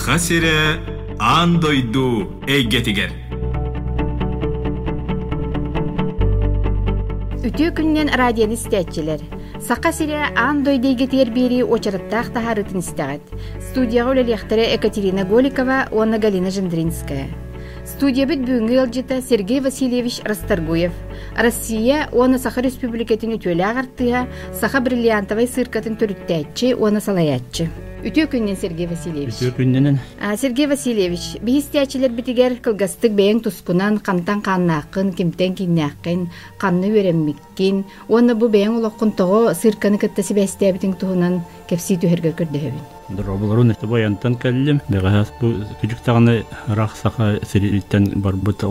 Саха сире андойду эйгетигер. Үтүү күннен радионы истәтчилер. Сақа сире ан дойдейге тербири очараттақ тахарытын истәгәт. Студияға үлелехтере Екатерина Голикова, оны Галина Жендринская. Студия бит бүгүнкү ылжыта Сергей Васильевич Расторгуев. Россия оны Саха Республикатын үтөлі ағартыға Саха бриллиантовай сыркатын төрүттәтчи, оны салаятчы. Үтүү күннен Сергей Васильевич. Үтүү күнненен А, Сергей Васильевич, бихистячилер битигер кылгастык бэйэн тускунан кантан каннаакын, кимтен киннаакын, канны үөрэммиккин, оны бу бэйэн улоккун того сырканы кытта сибэстээбитин туһунан кепси түһэргэ көрдөһөбүн. дроболорун эте баянтан бегас бу сириттен барбыт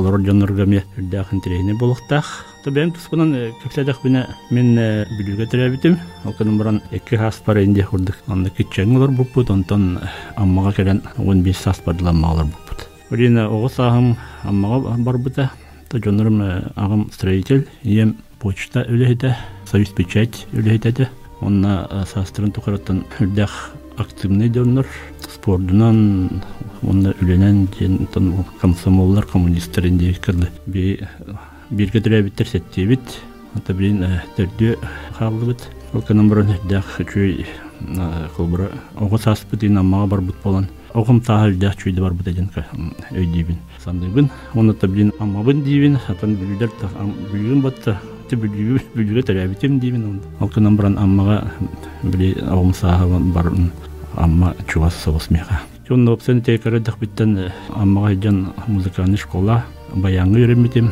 то бем тускунан көксәдәк бине мен билүгә терәбитим окын буран эки хас бар инде хурдык анда кичәң олор буппут онтон аммага келен 15 сас бадламалар буппут Урина оғы сағым аммага барбыта то жонорум агым строитель ем почта үлехите союз печать үлехите онна састырын тухараттан үрдәх активный дönür спордунан онда жен тон комсомоллар коммунисттер инде кырды би бирге дөрәбиттер сеттебит ата билин төрдү халыбыт ол канан буран дах чүй кылбыра. Ого саспыт ин аммага барбыт болан огум тахал дах чүйдө барбыт эден өйдибин сандыбын оны та билин аммабын дибин атан бүлдер бүлгүн батта бүлгүгө төрәбитим дибин ол канан буран аммага били огум саха барын амма чугас соғыс меха. Чон опсен текері дақбиттен аммаға жан музыкальный школа баяңы үйремедім.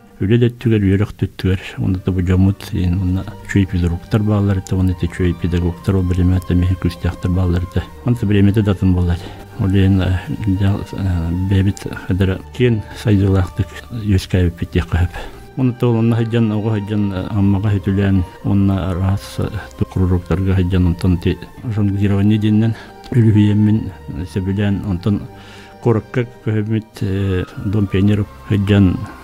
үле төттүгәр, йөрәк төттүгәр. Онда да бу ин монда чөй педагогтар балалар да оны чөй педагогтар ул биреме та мехи күстәхтер балалар да. Онда биреме да татын булар. Олин бебит хәдер кен сайдылахтык йөскәйп бит деккәһәп. Оны тол онна хаҗан ого хаҗан аммага хөтүлән онна рас тукруруктарга хаҗан онтон ти жонглирование деннен үлүһиеммин себилен онтон коракка көһөмит дом пионеров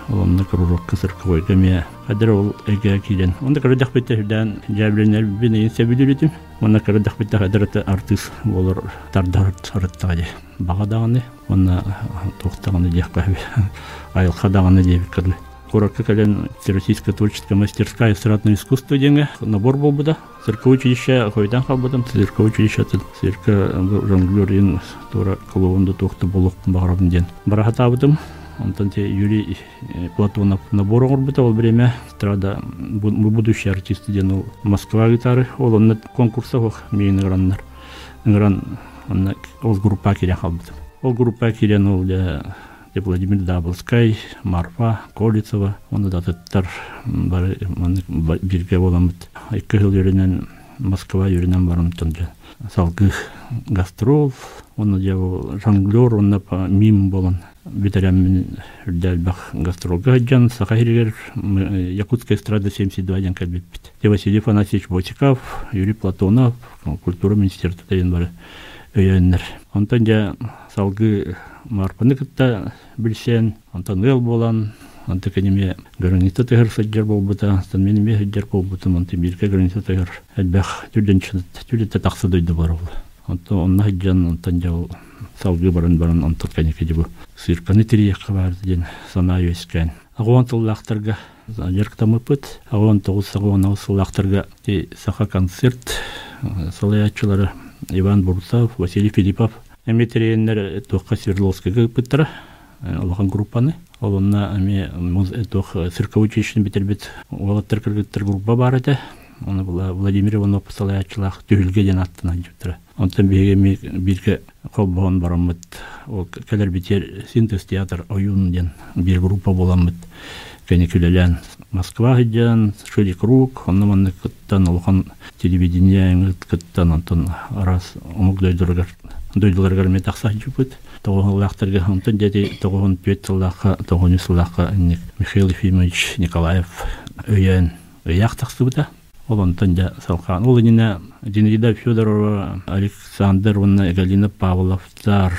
хаҗан онна крурукка сыркы гәмия хәдер ул эге килен онда кырдак бит дан жабленер бин себилүлүтүм онна кырдак бит хәдер артист болор тардар тарыттагы багадаганы онна тохтаганы дияққа айылхадаганы деп кырлы Коротко кален Всероссийская творческая мастерская эстрадное искусство деньги. Набор был бы, да. Цирковое училище, койдан халбадам, цирковое училище, цирка жонглерин, тора коловонда тохта болук баграбын ден. Барахата абыдым, Антон те Юрий Платонов набор орбита ол время эстрада будущий артист ден ол Москва гитары, ол онна конкурса ох мейін граннар. Гран, онна ол группа кирен халбадым. Ол группа кирен ол де Владимир Даблскай, Марфа, Колицова, оны да тыттар бар бирге боламыт. Эки жыл йөренен Москва йөренен барым тонжа. Салгы гастрол, оны же жонглер, оны мим болан. Битерәммен үрдәлбах гастролга җан Сахаригер Якутская эстрада 72 җан кәлбит бит. Де Василий Фанасьевич Бочиков, Юрий Платонов, культура министрлыгы дигән бар өйәннәр. Антон ja салгы марпаны кытта билсен, антон ел болан, анты кенеме граница тегер саджар болбута, астан мене ме хаджар болбута, анты бирке граница тегер. Әлбәх түрден чынат, түрден тақсы дойды бар ол. Анты онна хаджан, антон жау салгы барын барын антот кенеке жібу. Сырканы тирияққа бар ден сана өскән. Агуан тыллақтарға жарктамы пыт, агуан тоғыз агуан ауысыллақтарға саха концерт, салаятчылары Иван Бурцов, Василий Филиппов, Эметриеннер тоққа Свердловскага пыттыра, алған группаны. Ол онна ами тоқ цирковой училищені битербит, олаттар кіргіттер группа бар еді. Оны була Владимир Иванов салаятчылақ түйілге ден аттына жүптірі. Онтан беге бирге қолбауын барамыд. Ол кәлер битер синтез театр ойын ден бір группа боламыд. Кәне күлелән Москва хыджан, шөли круг, онна манны кыттан олхан телевидение кыттан антон раз омук дойдыргар дойдуларгар ме тахса жупут тоголлахтарга хантын деди тогон пет сыллаха тогон сыллаха инник Михаил Ефимович Николаев өйен өяк тахсыбыта олонтон да салхан ол инина Динрида Федорова Александровна Галина Павловтар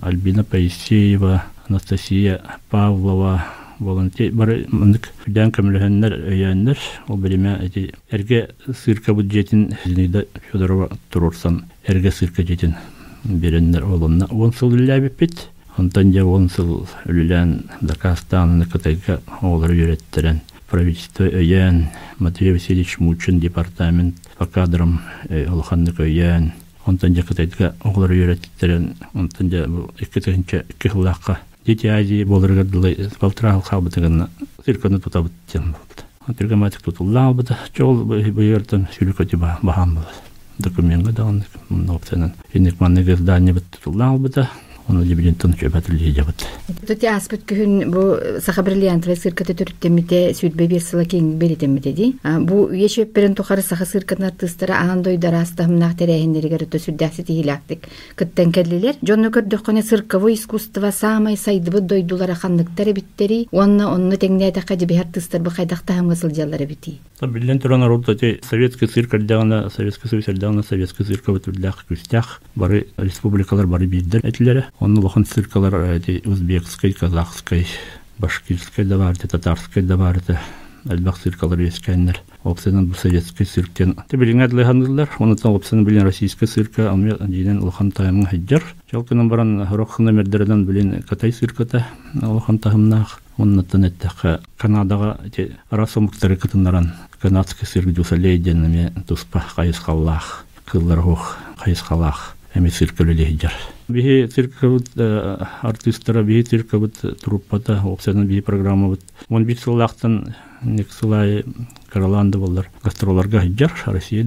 Альбина Паисеева Анастасия Павлова волонтер бары мындык дан көмөлөһөннөр өйөннөр ол береме эти эрге сырка бюджетин Динрида Федорова турурсан. Эрге сырка жетин береннер олонна. Он сыл үлләбиппит онтан же он сыл правительство өйән Матвей Васильевич Мучин департамент по кадрам олханнык өйән онтан же кытайга олар үйрәттерен онтан бу ике тыгынча ике хыллакка Дети Азии болырга дылы полтора халбытыгын цирканы тутабыт тем албыта, чол. Инек тутулла албыта, Оны дебилен тын чөбәтүле жабыт. Тоти аспыт күн бу саха бриллиантовый циркаты түрттемите сүтбе берсила кең беретемите ди. Бу ешеп берен тухары саха циркатына тыстара андой дараста хымнах терехиннеригер өтө сүддәсе тихилактык. Кыттан келлилер, жонну көрдөккөне цирковое искусство самай сайдыбы дойдулара ханныктары биттери, онна онны теңнәдә кади бихар тыстар бу кайдакта хам гысылжалары бити. Билен туран народ тоти советский цирк алдагана, советский союз алдагана, советский цирк бутулдах күстях, бары республикалар бары биддер этләре. Он лохан циркалар эти узбекской, казахской, башкирской да бар, татарской да бар, әлбәк циркалар ескәннәр. Опсенан бу советский цирктен. Те билен адлыганлар, оны тан опсен билен российский цирка, ами динен лохан таймын хаҗар. Чалкынан баран рохны мердердән билен катай цирката, лохан тахымнах. Онны тәнәттәк Канадага те расомуктары кытыннаран канадский цирк дусалейденме туспа кайыскаллах, кыллархух кайыскаллах. Эми циркөлеле хаҗар. Бихи циркабыт артисттара, бихи циркабыт труппата, опсенан бихи программабыт. Он бит сыллахтан ник сылай караланды болар. Гастроларга хаҗар, Россия.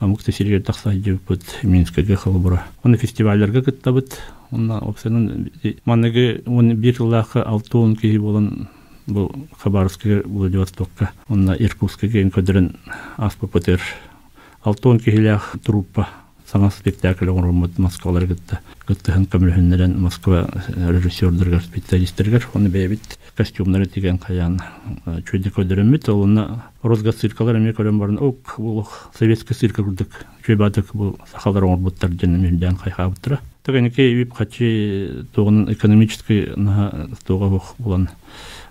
Амукта сиргер тахса жибыт Минскага халбыра. Оны фестивальлерга кыттабыт. Онна опсенан маныгы он бир Хабаровская Владивостокка. Онна аспапатер. Алтын кихилях труппа саңа спектакль оңырмыт Москвалар гытта. Гыттыһын көмөлһүннәрен Москва режиссерлерге, специалисттергер, оны бәйбит костюмнары тигән каян чөйдө көдөрөмүт, олуна розга циркалар эме көрөм барын, ок, бул советский цирка курдык. Чөйбадык бул сахалар оңырмыттар жана мендән кайхабыттыра. Төгенеке вип хачи тогын экономический на тога булан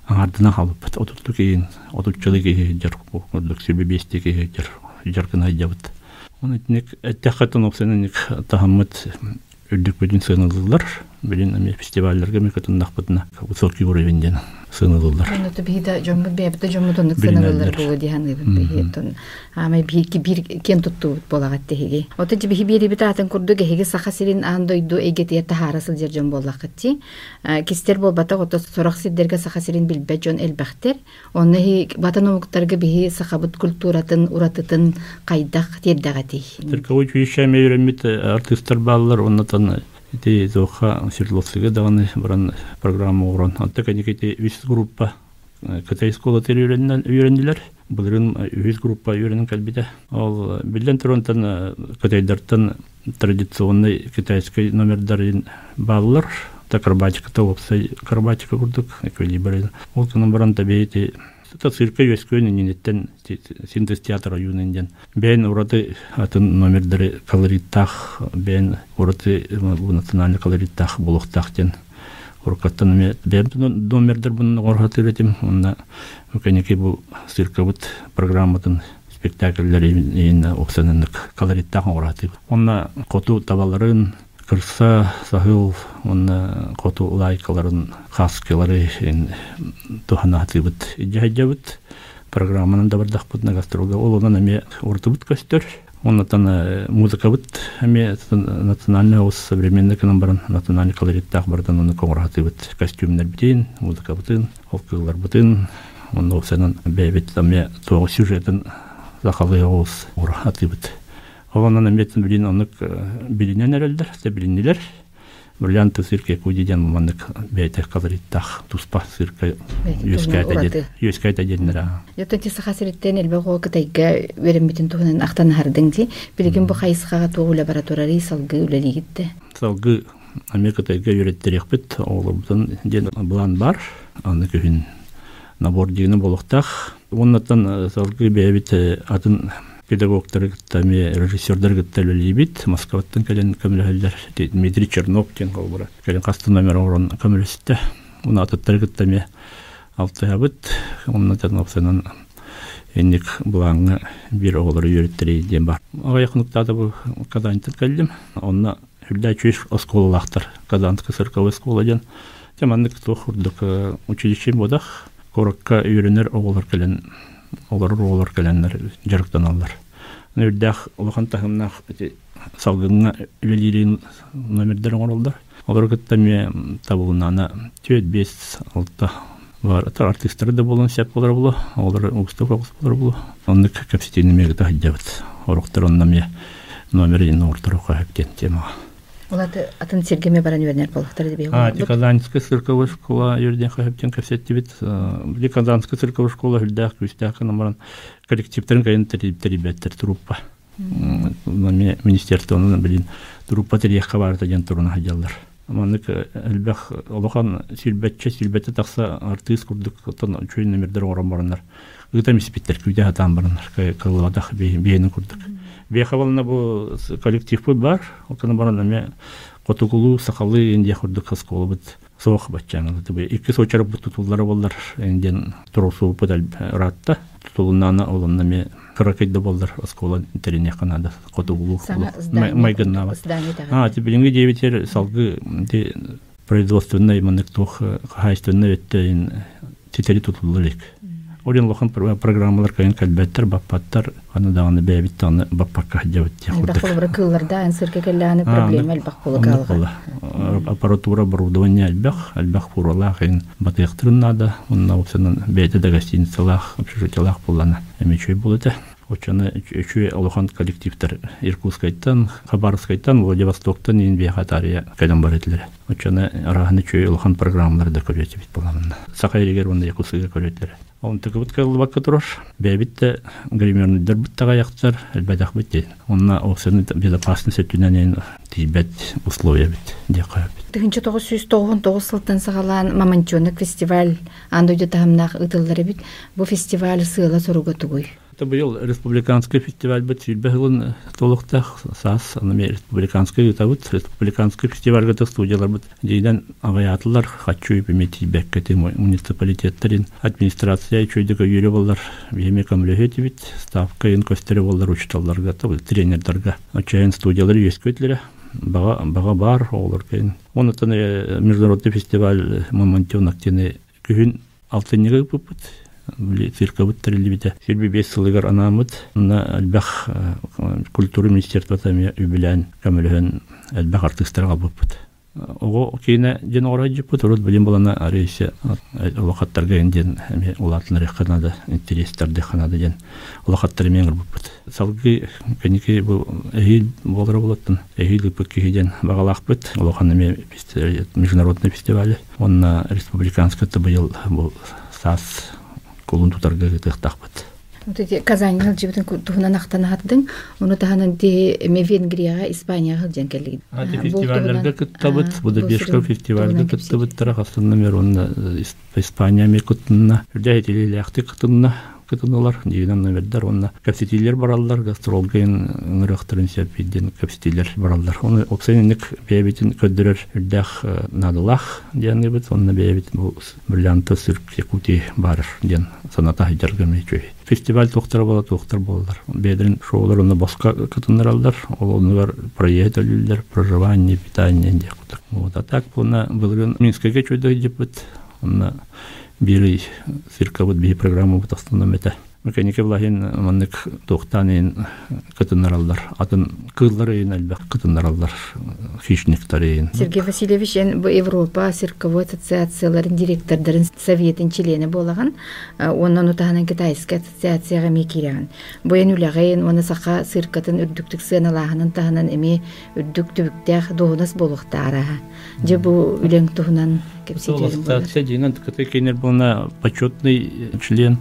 ардына халып, отутту кейін, отутчылы кейін жар, курдык сирбе бестеге жар, жаркына жабыт. Он этник эттехатын опсенник тахаммат үрдүк бүдүн сыйнылдылар. Билин эми фестивальлерге мекатындак бутна высокий уровеньден сыйнылдылар. Оны то бида жомбу бебде жомбу тонук сыналар бу дихан бихи Ама бихи бир кен тутту болагат теги. Ота жи бихи бири битатын курду геги саха сирин андойду эгет ерта харасыл жер жом боллакытти. Кистер болбата ото сорак сиддерге саха сирин билбе жон элбахтер. Оны хи батан умуктарга бихи сахабыт культуратын уратытын кайдак тердагати. Тирковой чуйша мейремит артисттар баллар оннатан Эти зоха Свердловского даваны баран программа уран. Канекети вис группа Кытай школа үйрендилер. Булырын вис группа үйренен калбиде. Туронтан Кытайдартан традиционный китайский номердарын баллар. Та карбатика та курдук. Ол баран Это цирка өскөн инеттен синтез театр юненден. Бен ураты атын номердері колориттах, бен ураты национальный колориттах булуктахтен. Уркаттан бен кенеки бу цирка бут программатын спектакльлер оксанынык коту табаларын кырса сахыл он коту лайкаларын хаскалары ин туханатыбыт жайжабыт программанын да бардахпыт на гастролга ол онан эме ортубут көстөр оннан музыка быт эме национальный ос современный кынан баран национальный колориттах бардан оны коңратыбыт костюмнер битин музыка бытын олкылар бытын онно сенен бебит эме тоғы сюжетін захалы ос уратыбыт Олонан эмбетин билин онук билинен эрелдер, те билиннилер. бриллианты цирке кудиден маннык бейте казариттах туспа цирка юскайта юскайта деннера Йотон ти саха сириттен элбе го кытайга верембитин тухунан ахтан хардың ти билигин бу хайысхага тугу лабораториялар салгы үлелигитте салгы америкатайга үйрөттерекпит оолубутун ден булан бар. Аны күһүн набор дигини болохтах оннаттан салгы бэбит атын педагогтар гыттами режиссердер гытталөлибит москваттан келен көмөлөлөр дмитрий чернов тен колбура келен кастын номер орон көмөлөстө уна атыттар гыттами алтыябыт оннатан опсанан энник булаңы бир оголор үйрөттери ден бар. Ага якынlıkта бу казаньтын келдим онна хүрдә чүш школа ден училище бодах. Үйрөнөр оголор келен олар олар келеннер жарыктан аллар үрдәх улахан тахымнах салгыңа үлелирин номердер оролдар олар кыттами табылнана төт бес алты бар. Тар артисттер да болон сеп болар булу олар уста фокус болар булу онны капситин мегда хаджабыт ороктор оннаме номерин орторока хактен тема Улаты атын сергеме баран юрнер болуктар деп А, ти Казанская цирковая школа юрден хаптен кассеттибит. Ди Казанская цирковая школа хүлдәк күстәк намаран коллективтерин кайын терибеттер труппа. Нами министерствонун билин труппа терих хабарта ден туруна хаҗаллар. Маннык элбәх олохан силбәтче силбәтте такса артист курдук тон чөй номердер орон барыннар. Гыта миспиттер күдә хатан барынар. Кылладах бейни курдук. Бехавална бу коллектив бу бар. Отына барана ме котугулу сакалы инде курдук хаскол бит. Соох баччан. Тибе ике сочар бу тутуллары болдар. Инден турусу бутал ратта. Тутулунана ме каракайда болдар. Аскола терине канада котугулу. Майганна. А, ти билинге дебитер салгы ти производственный титери. Орен лохан программалар кайын калбеттер баппаттар аны даганы бәбит аны баппакка хаҗабыт я хурдык. Бахыл кылларда ансырка келләне проблема албак. Аппаратура оборудование албах, албах фурала кайын батыктырын нада, да. Очаны үчү алохан коллективтер Иркутскайттан, Хабаровскайттан, Владивостоктан ин бия хатария кайдан бар этлер. Очаны араханы чөй алохан программаларда көрөтүп бит буламын. Сакайригер онда Якутскага көрөтлер. Он тыгыбыт кылбак которош. Бәбитте гримерный дербиттага яктар, элбәдәк бит. Онна оксаны безопасность өтүнән тибет условия бит. Бит. Тыгынчы 999 сылтын сагалан Мамончонок фестиваль андойда тахымнах ытыллары бит. Бу фестиваль сыйла соруга тугуй. Был республиканский фестиваль Батильбехлын толықтақ сас, анаме республиканский ütабыт, республиканский фестиваль гата студиялар бит. Дейден агаятылар хачуй бемети беккети муниципалитеттерин администрация чөйдөгө үйрө боллар. Беме камлехети бит, ставка ин көстөрө боллар учталлар гата, тренерлерге. Ачайын студиялар үескөтләре. Бага бага бар олар кейин. Онытын международный фестиваль Мамонтёнок тени күн алтынныгы бупут цирковыт тәрелебите. Сирби бес сылыгар анамыт, на әлбәх культура министерства там үбілән көмілген әлбәх артисттарға бұппыт. Ого кейіне ден орай жіппіт, урут білім болана арейсе улақаттарға ден улатын реханады, интерестерді ханады ден улақаттары мен. Салғы бұл әйіл болары болаттын. Әйіл үпік кейден бағалақ бұт, улақаны международный фестивалі. Онна республиканская бұл САС кулун тутарга тыктакпыт. Вот эти Казань гыл жибитин туһунан ахтан хаттың, уну таханан де ме Венгрияга, Испанияга жан келген. Кыттабыт, бу да бешка фестивальге кыттабыт тара хастын номер онна Испания үрдә кыттынна кытынулар, дигән номердер онна капситилер бараллар, гастролген ыңырыктырын сәпиден капситилер бараллар. Оны оксенник бәбитин көддөрөр үрдәх надылах дигән бит, онна бәбит бу бриллианты сырк Якути бар дигән саната хәҗәргә мәчү. Фестиваль тоқтар бола, тоқтар болалар. Бедрин шоулар оны башка кытыннар алдар, ол онылар проект әлілдер, проживание, питание, кутак. Вот, а так, бұна бұлғын Минскеге чөйді деп бит, онна бири цирковыт бии программа бут астында Мете. механика влахин маннык тухтанин кытынараллар атын кылларын әлбәк кытынараллар хищниктарын Сергей Васильевич эн бу Европа цирковой ассоциацияларын директордарын советин члены болаган, э, оннан утаһынан китайский ассоциацияга мекиреген. Бу эн үләгәен оны саха циркатын үрдүктүк сыналаһынын таһынан эми үрдүк түбүктәх доһунас болуктара. Же бу туһунан кепсилерин болар. Ассоциация деген кыты кейнер буна почетный член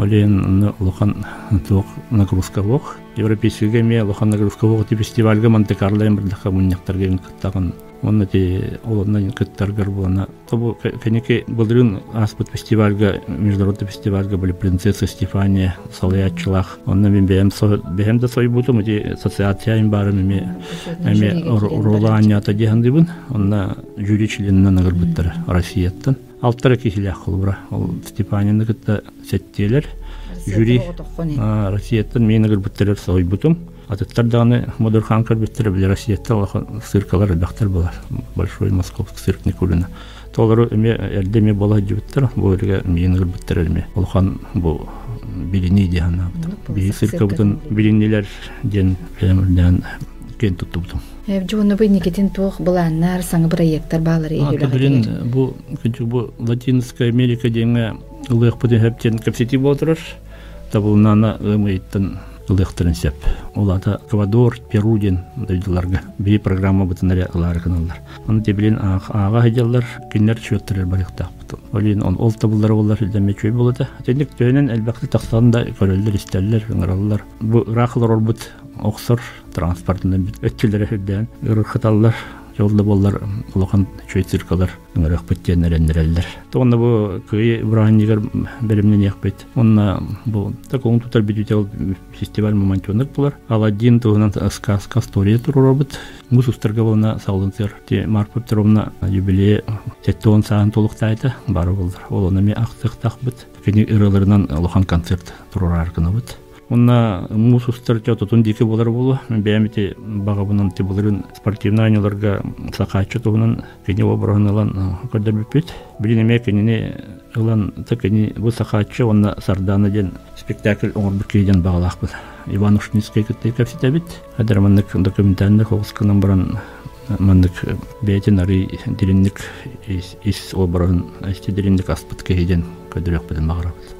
Олен лохан тук нагрузка вох. Европейский геме лохан нагрузка вох ти фестивальга Монте-Карло эмбердәка муньяктар ген кыттаган. Онна ти олонна кыттаргар буна. Тобу кенеке булдырын аспыт фестивальга международный фестивальга были принцесса Стефания Салаячылах. Онна мен бем со бем да сой бутум ти ассоциация им бары ми эми ролания та дигәндибен. Онна жюри членнән нагрбыттар Россияттан. Алтара кисилях холбра. Ол Степанияны кытта сеттелер. Жюри Россияттан мен нагрбыттар сой бутум. Атыттар даны Модерхан карбиттер биле Россиятта лаха циркалар бахтар булар. Большой московский цирк Никулина. Толары эме эрдеме бола жибиттер. Бу эрге мен нагрбыттар элме. Олхан бу билини дияна. Би цирка бутун билинилер ден кен туттубутум. Жуны бу никетин тух буланнар саңы проекттар балары Аты билин бу күчү бу Латинская Америка деңе ылык бутун хептен капсити болтурар. Табылнана ымыйттан ылыктырын сеп. Улата Эквадор, Перу ден дайдыларга би программа бутынары алар каналлар. Аны тебилин ага хеджаллар кинер чөттөрөр барыкта. Олин он ол табыллар болар илдеме чөй болот. Тендик төнен әлбәкте тактанда көрөллөр истәлләр, ыңыраллар. Бу рахлар орбут оксор транспортын бит өткөлөр херден ырхаталлар жолда боллар улахан чөй циркалар ыңырак биттенереннереллер. Тоонда бу кый браннигер беремнен якпет. Онна бу такон тутар бидител фестиваль моментонер булар. Аладдин тугынан сказка история турурабыт. Мусустарга болна саулынсыр. Те Марфа Петровна юбилей сеттон саан толуктайты бары болдар. Ол онами актык такбыт. Кени ырыларынан улахан концерт турурар кынабыт. Онна мусустар тотун дике болар болу. Бәмите багабынан те боларын спортивный айналарга сакачы тугунан кени обраналан көдөр бипет. Билинеме кени ылан текени бу сакачы онна сарданы ден спектакль оңор бир кейден багалак бул. Иван Ушницкий кетте капситабит. Хадыр маннык документальный хогускынан баран мандык бәйтен ары диринник ис обран асти диринник аспыт кейден көдөрөк биден багарабыз.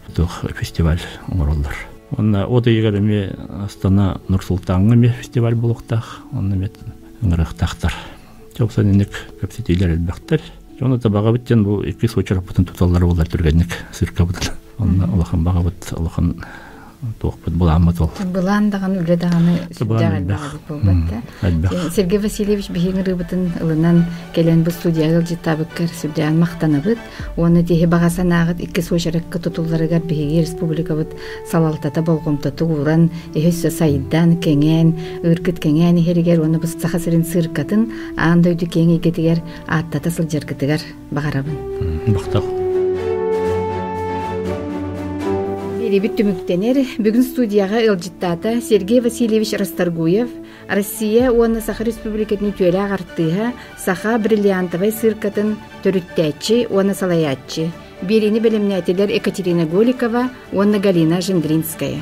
тух фестиваль оңороллар. Онна ода егер эме Астана Нур-Султанга ме фестиваль булуктах, онна мет ыңырыктактар. Жоксон инек капситилер элбактар. Жона да бага биттен бу эки сочар бутун туталлар булар түргенник сырка бутун. Онна улахан бага бут, улахан туохпут буламат ол. Булан даган үле даганы. Сергей Васильевич биһиң рыбытын ылынан келен бу студияга житабыккар сүдән мактанабыт. Оны тиһи багасанагыт икки сошаракка тутулларыга биһиги республикабыт салалтата болгомта тугуран эһөссө сайдан кеңен, ыркыт кеңен херигер оны бус сахасырын сыркатын аандойду кеңи кетигер аттата сылжыркытыгар багарабын. Бактак. Беребит түмүктенер бүгүн студияга ылжыттата Сергей Васильевич Расторгуев, Россия уонна Саха Республикатыны түөле агартыыха Саха бриллиантовый сыркатын төрүттәчи уонна салаяччы. Берини белемнәтелер Екатерина Голикова, уонна Галина Жендринская.